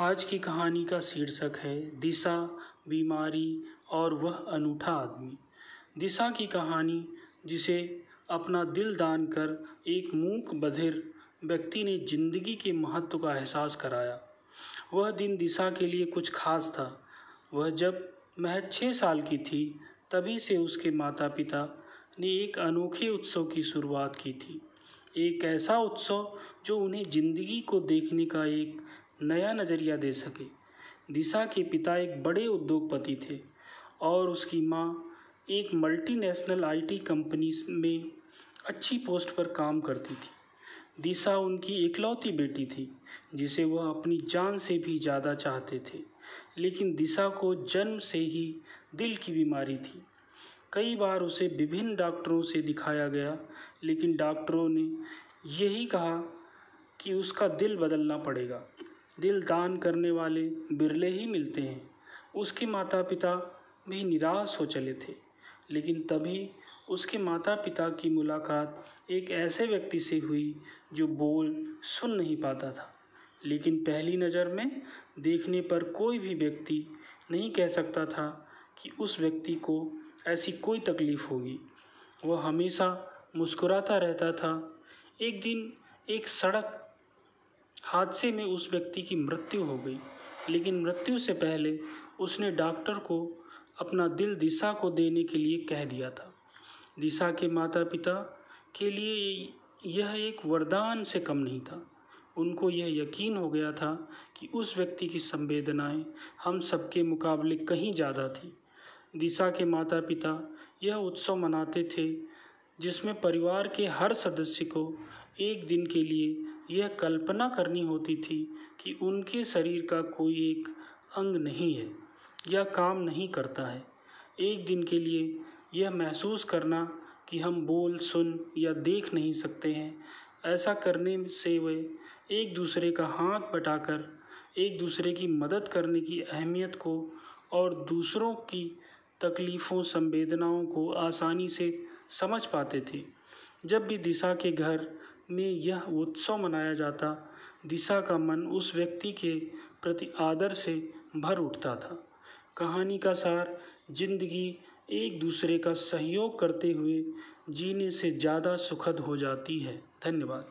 आज की कहानी का शीर्षक है, दिशा, बीमारी और वह अनूठा आदमी। दिशा की कहानी, जिसे अपना दिल दान कर एक मूक, बधिर व्यक्ति ने ज़िंदगी के महत्व का एहसास कराया। वह दिन दिशा के लिए कुछ खास था। वह जब महज छः साल की थी, तभी से उसके माता पिता ने एक अनोखे उत्सव की शुरुआत की थी। एक ऐसा उत्सव जो उन्हें ज़िंदगी को देखने का एक नया नज़रिया दे सके। दिशा के पिता एक बड़े उद्योगपति थे और उसकी माँ एक मल्टीनेशनल आईटी कंपनी में अच्छी पोस्ट पर काम करती थी। दिशा उनकी इकलौती बेटी थी, जिसे वह अपनी जान से भी ज़्यादा चाहते थे। लेकिन दिशा को जन्म से ही दिल की बीमारी थी। कई बार उसे विभिन्न डॉक्टरों से दिखाया गया, लेकिन डॉक्टरों ने यही कहा कि उसका दिल बदलना पड़ेगा। दिल दान करने वाले बिरले ही मिलते हैं। उसके माता पिता भी निराश हो चले थे, लेकिन तभी उसके माता पिता की मुलाकात एक ऐसे व्यक्ति से हुई जो बोल सुन नहीं पाता था। लेकिन पहली नज़र में देखने पर कोई भी व्यक्ति नहीं कह सकता था कि उस व्यक्ति को ऐसी कोई तकलीफ़ होगी। वह हमेशा मुस्कुराता रहता था। एक दिन एक सड़क हादसे में उस व्यक्ति की मृत्यु हो गई। लेकिन मृत्यु से पहले उसने डॉक्टर को अपना दिल दिशा को देने के लिए कह दिया था। दिशा के माता पिता के लिए यह एक वरदान से कम नहीं था। उनको यह यकीन हो गया था कि उस व्यक्ति की संवेदनाएँ हम सबके मुकाबले कहीं ज़्यादा थी। दिशा के माता पिता यह उत्सव मनाते थे जिसमें परिवार के हर सदस्य को एक दिन के लिए यह कल्पना करनी होती थी कि उनके शरीर का कोई एक अंग नहीं है या काम नहीं करता है। एक दिन के लिए यह महसूस करना कि हम बोल, सुन या देख नहीं सकते हैं। ऐसा करने से वे एक दूसरे का हाथ बटाकर, एक दूसरे की मदद करने की अहमियत को और दूसरों की तकलीफ़ों, संवेदनाओं को आसानी से समझ पाते थे। जब भी दिशा के घर में यह उत्सव मनाया जाता, दिशा का मन उस व्यक्ति के प्रति आदर से भर उठता था। कहानी का सार, ज़िंदगी एक दूसरे का सहयोग करते हुए जीने से ज़्यादा सुखद हो जाती है। धन्यवाद।